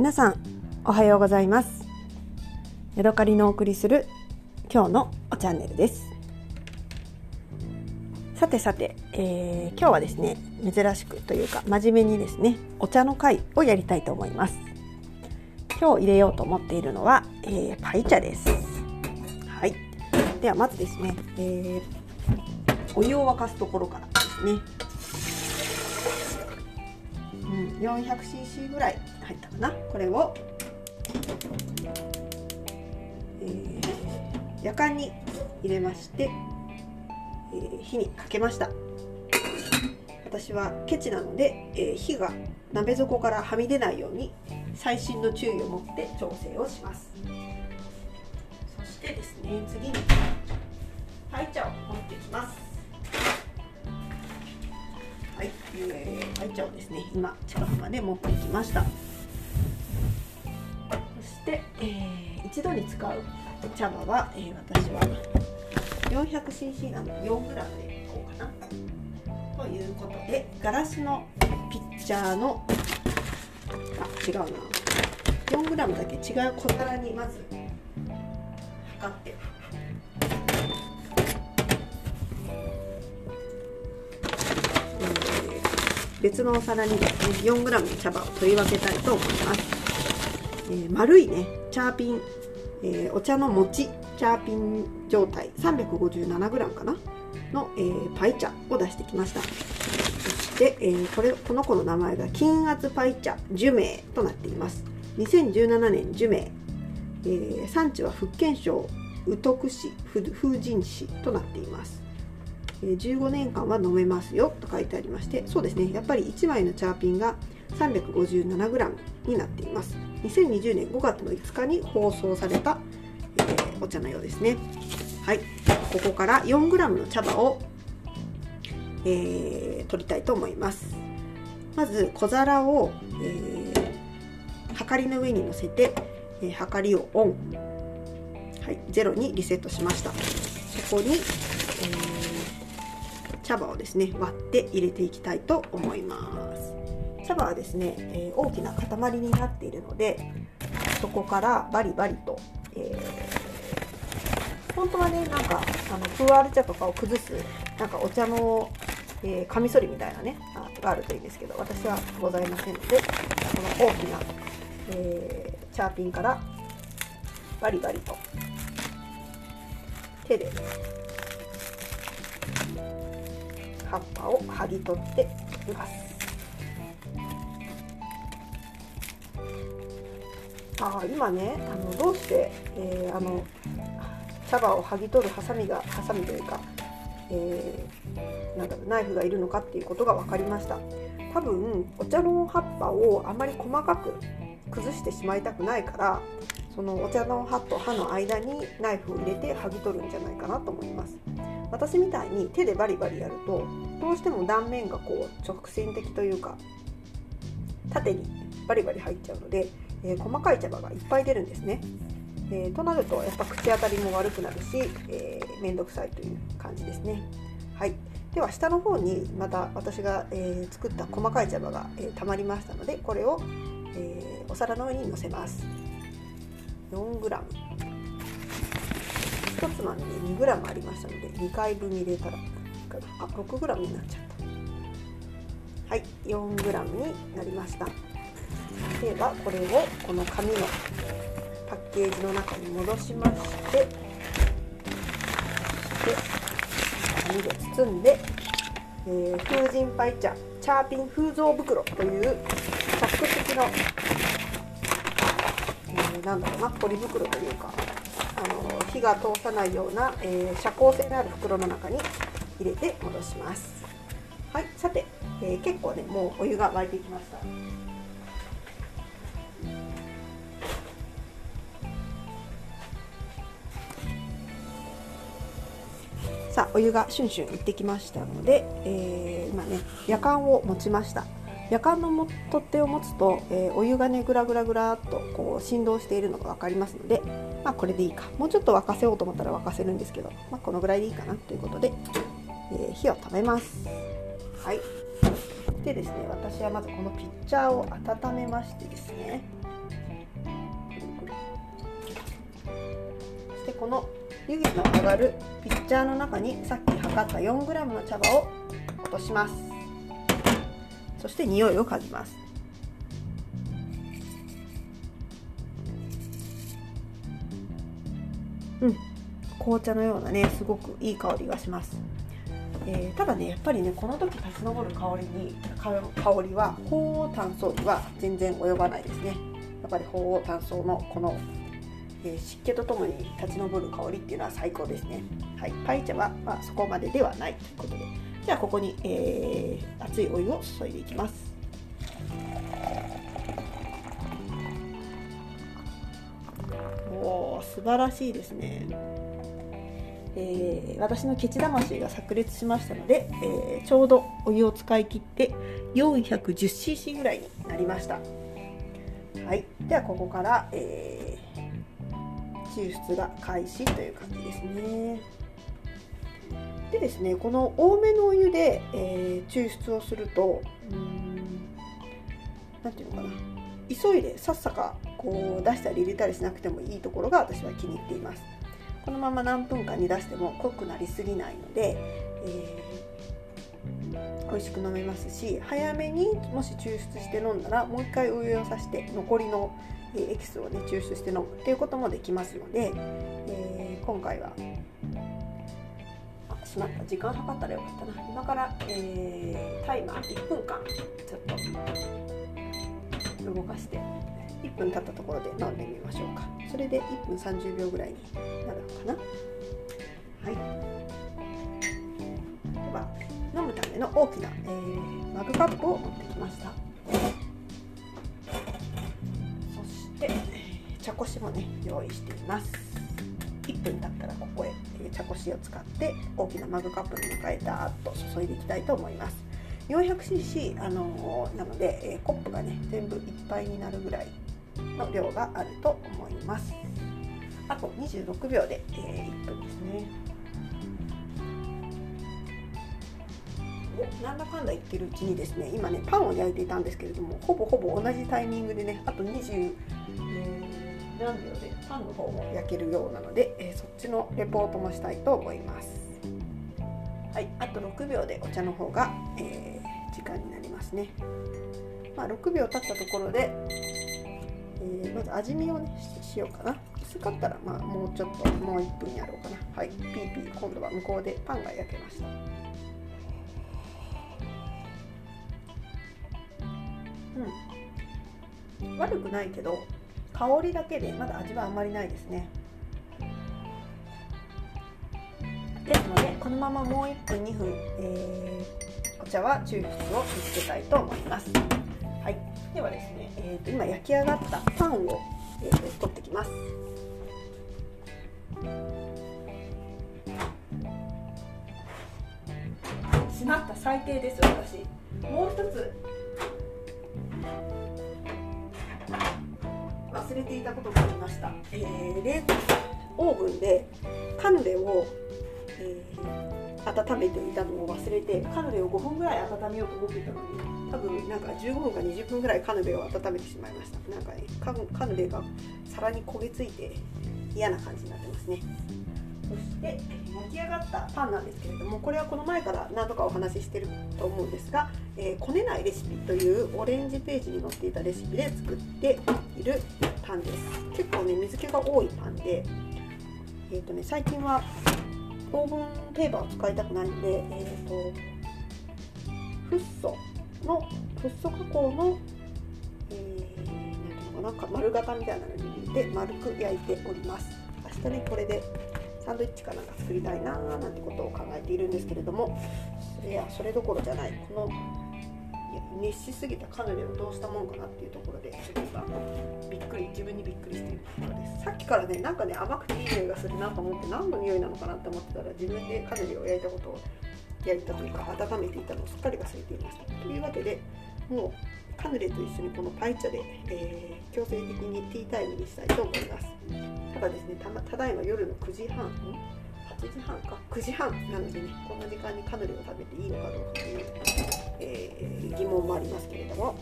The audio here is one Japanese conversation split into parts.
皆さんおはようございます。ヤドカリのお送りする今日のおチャンネルです。さてさて、えー、今日はですね珍しくというか真面目にですねお茶の会をやりたいと思います。今日入れようと思っているのは、えー、パイ茶です。はい。ではまずですね、えー、お湯を沸かすところからですね。うん、400cc ぐらい入ったかな？これを、えー、夜間に入れまして、えー、火にかけました。私はケチなので、えー、火が鍋底からはみ出ないように細心の注意を持って調整をします。そしてですね次にパイ茶を持ってきます。はい、えー、愛茶をですね今近くまで持ってきました。そして、えー、一度に使う茶葉は、えー、私は 400cc なので 4g でいこうかな。ということでガラスのピッチャーのあ違うな。4g だけ違う小皿にまず測って。別のお皿にですね 4g の茶葉を取り分けたいと思います、えー、丸いねチャーピン、えー、お茶の餅チャーピン状態 357g かな？の、えー、パイ茶を出してきました。そして、えー、これこの子の名前が金圧パイ茶樹名となっています。2017年樹名、えー、産地は福建省宇徳市風神市となっています。15年間は飲めますよと書いてありましてそうですねやっぱり1枚のチャーピンが 357g になっています。2020年5月の5日に放送された、えー、お茶のようですね。はい。ここから 4g の茶葉を、えー、取りたいと思います。まず小皿を、えー、はかりの上に乗せて、えー、はかりをオン。はい、0にリセットしました。そこに、えー茶葉をですね割って入れていきたいと思います。茶葉はですね、えー、大きな塊になっているのでそこからバリバリと、えー、本当はねなんかあのプーアール茶とかを崩すなんかお茶の、え、カミソリみたいなねがあるといいんですけど私はございませんのでこの大きな、えー、チャーピンからバリバリと手で葉っぱを剥ぎ取っています。あ今ねあのどうして、えー、あの茶葉を剥ぎ取るハサミがハサミというか、えー、なんだろうナイフがいるのかっていうことが分かりました。多分お茶の葉っぱをあまり細かく崩してしまいたくないからそのお茶の葉と葉の間にナイフを入れて剥ぎ取るんじゃないかなと思います。私みたいに手でバリバリやるとどうしても断面がこう直線的というか縦にバリバリ入っちゃうので、えー、細かい茶葉がいっぱい出るんですね、えー、となるとやっぱ口当たりも悪くなるし、えー、めんどくさいという感じですね。はい。では下の方にまた私が、えー、作った細かい茶葉が、えー、たまりましたのでこれを、えー、お皿の上にのせます。4g 1つまみで 2g ありましたので2回分入れたらあ 6g になっちゃった。はい。4g になりました。ではこれをこの紙のパッケージの中に戻しましてそして紙で包んで、えー、風神パイ茶チャーピン風蔵袋というチャック式の、えー、なんだろうなポリ袋というかあの火が通さないような、えー、遮光性のある袋の中に入れて戻します。はいさて、えー、結構ねもうお湯が沸いてきました。さあお湯がシュンシュンいってきましたので、えー、今ねやかんを持ちました。やかんの取っ手を持つと、えー、お湯がねぐらぐらぐらっとこう振動しているのが分かりますので、まあ、これでいいか。もうちょっと沸かせようと思ったら沸かせるんですけど、まあ、このぐらいでいいかなということで、えー、火を止めます。はい。でですね私はまずこのピッチャーを温めましてですね。そしてこの湯気の上がるピッチャーの中にさっき測った 4g の茶葉を落とします。そして匂いを嗅ぎます。うん。紅茶のようなねすごくいい香りがします。えー、ただねやっぱりねこの時立ち上る香りに香りは鳳凰炭素には全然及ばないですね。やっぱり鳳凰炭素のこの、えー、湿気とともに立ち上る香りっていうのは最高ですね。はい。パイ茶は、まあ、そこまでではないということで。じゃあここに、えー、熱いお湯を注いでいきます。おー素晴らしいですね。えー、私のケチ魂が炸裂しましたので、えー、ちょうどお湯を使い切って 410cc ぐらいになりました。はい。ではここから、えー、抽出が開始という感じですね。でですねこの多めのお湯で、えー、抽出をすると何ていうのかな。急いでさっさかこう出したり入れたりしなくてもいいところが私は気に入っています。このまま何分間煮出しても濃くなりすぎないので、えー、美味しく飲めますし早めにもし抽出して飲んだらもう一回お湯をさして残りのエキスをね抽出して飲むっていうこともできますので、えー、今回はあしまった時間計ったらよかったな。今から、えー、タイマー1分間ちょっと動かして1分経ったところで飲んでみましょうか。それで1分30秒ぐらいになるのかな。はい。では飲むための大きな、えー、マグカップを持ってきました。そして茶こしもね用意しています。1分経ったらここへ茶こしを使って大きなマグカップの中へダーッと注いでいきたいと思います。400cc あのー、なので、えー、コップがね全部いっぱいになるぐらいの量があると思います。あと26秒で、えー、1分ですね。なんだかんだ言ってるうちにですね今ねパンを焼いていたんですけれどもほぼほぼ同じタイミングでねあと20、えー、何秒でパンの方も。焼けるようなので、えー、そっちのレポートもしたいと思います。はいあと6秒でお茶の方が、えー、時間になりますね。まあ、6秒経ったところでえー、まず味見をねしようかな。薄かったらまあもうちょっともう1分やろうかな。はいピーピー今度は向こうでパンが焼けました。うん。悪くないけど香りだけでまだ味はあんまりないですね。ですのでこのままもう1分2分、えー、お茶は抽出を見つけたいと思います。はい。ではですねえーと、今焼き上がったパンを、えー、取ってきます。しまった最低です私。もう一つ忘れていたことがありました、えー、冷オーブンでカヌレを、えー、温めていたのを忘れてカヌレを5分ぐらい温めようと思ってたのに多分なんか15分か20分ぐらいカヌレを温めてしまいました。なんかねカヌレが皿に焦げついて嫌な感じになってますね。そして焼き上がったパンなんですけれどもこれはこの前から何度かお話ししてると思うんですが、えー、こねないレシピというオレンジページに載っていたレシピで作っているパンです。結構ね水気が多いパンでえーとね、最近はオーブンペーパーを使いたくないんで、えーとフッ素のフッ素加工の、えー、ていうのかな丸型みたいなのに入れて丸く焼いております。明日ねこれでサンドイッチかなんか作りたいなーなんてことを考えているんですけれどもそれやそれどころじゃない。この熱しすぎたカヌレをどうしたもんかなっていうところでちょっと今びっくり自分にびっくりしているところです。さっきからねなんかね甘くていい匂いがするなと思って何の匂いなのかなって思ってたら自分でカヌレを焼いたことを焼いたというか温めていたのをすっかり忘れていました。というわけでもうカヌレと一緒にこのパイ茶で、えー、強制的にティータイムにしたいと思います。ただですねただいま夜の9時半8時半か9時半なのでねこんな時間にカヌレを食べていいのかどうかという、えー、疑問もありますけれども。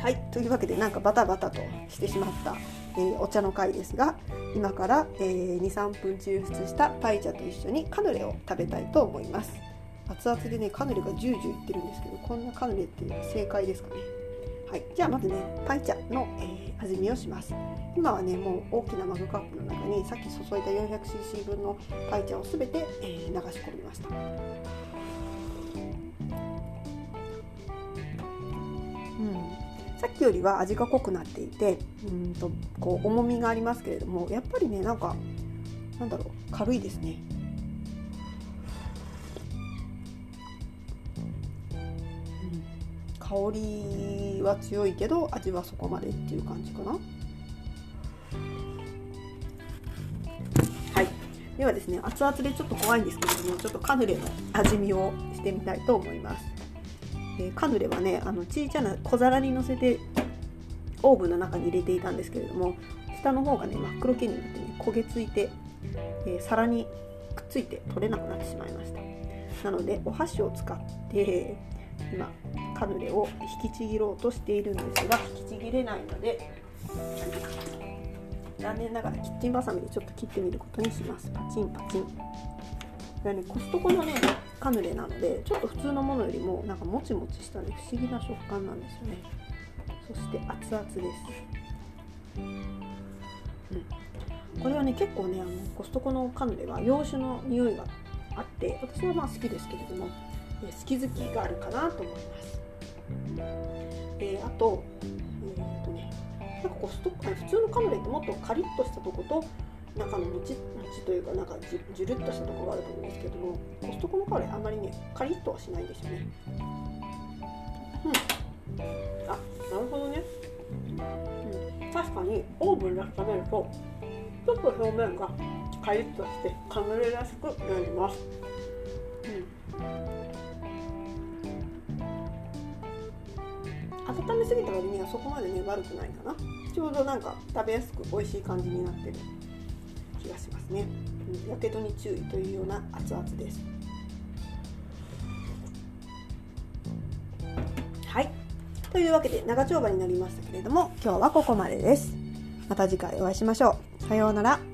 はいというわけでなんかバタバタとしてしまった、えー、お茶の会ですが、今から、えー、23分抽出したパイチャと一緒にカヌレを食べたいと思います。熱々でねカヌレがジュージューいってるんですけどこんなカヌレって正解ですかね？はい。じゃあまずねパイチャの、えー、味見をします。今はねもう大きなマグカップの中にさっき注いだ 400cc 分のパイチャをすべて、えー、流し込みました。さっきよりは味が濃くなっていてうんとこう重みがありますけれどもやっぱりねなんかなんだろう軽いですね。香りは強いけど味はそこまでっていう感じかな。はいではですね熱々でちょっと怖いんですけれどもちょっとカヌレの味見をしてみたいと思います。え、カヌレはねあの小さな小皿にのせてオーブンの中に入れていたんですけれども下の方がね真っ黒けになってね焦げついて、えー、皿にくっついて取れなくなってしまいましたなのでお箸を使って今カヌレを引きちぎろうとしているんですが引きちぎれないので残念ながらキッチンバサミでちょっと切ってみることにします。パチンパチン。これはねコストコのねカヌレなのでちょっと普通のものよりもなんかもちもちしたね不思議な食感なんですよね。そして熱々です、うん、これはね結構ねあのコストコのカヌレは洋酒の匂いがあって私はまあ好きですけれども好き好きがあるかなと思います、えー、あと,、えーとね、なんかコスト普通のカヌレってもっとカリッとしたとこと中のもちもちというかなんかじじゅるっとしたところがあると思うんですけどもコストコのカレーあんまりねカリッとはしないですよね。うん。あなるほどね、うん、確かにオーブンで温めるとちょっと表面がカリッとしてカヌレらしくなります、すぎた割にはそこまでね悪くないかな。ちょうどなんか食べやすく美味しい感じになってる気がしますね。やけどに注意というような熱々です。はい。というわけで長丁場になりましたけれども今日はここまでです。また次回お会いしましょう。さようなら。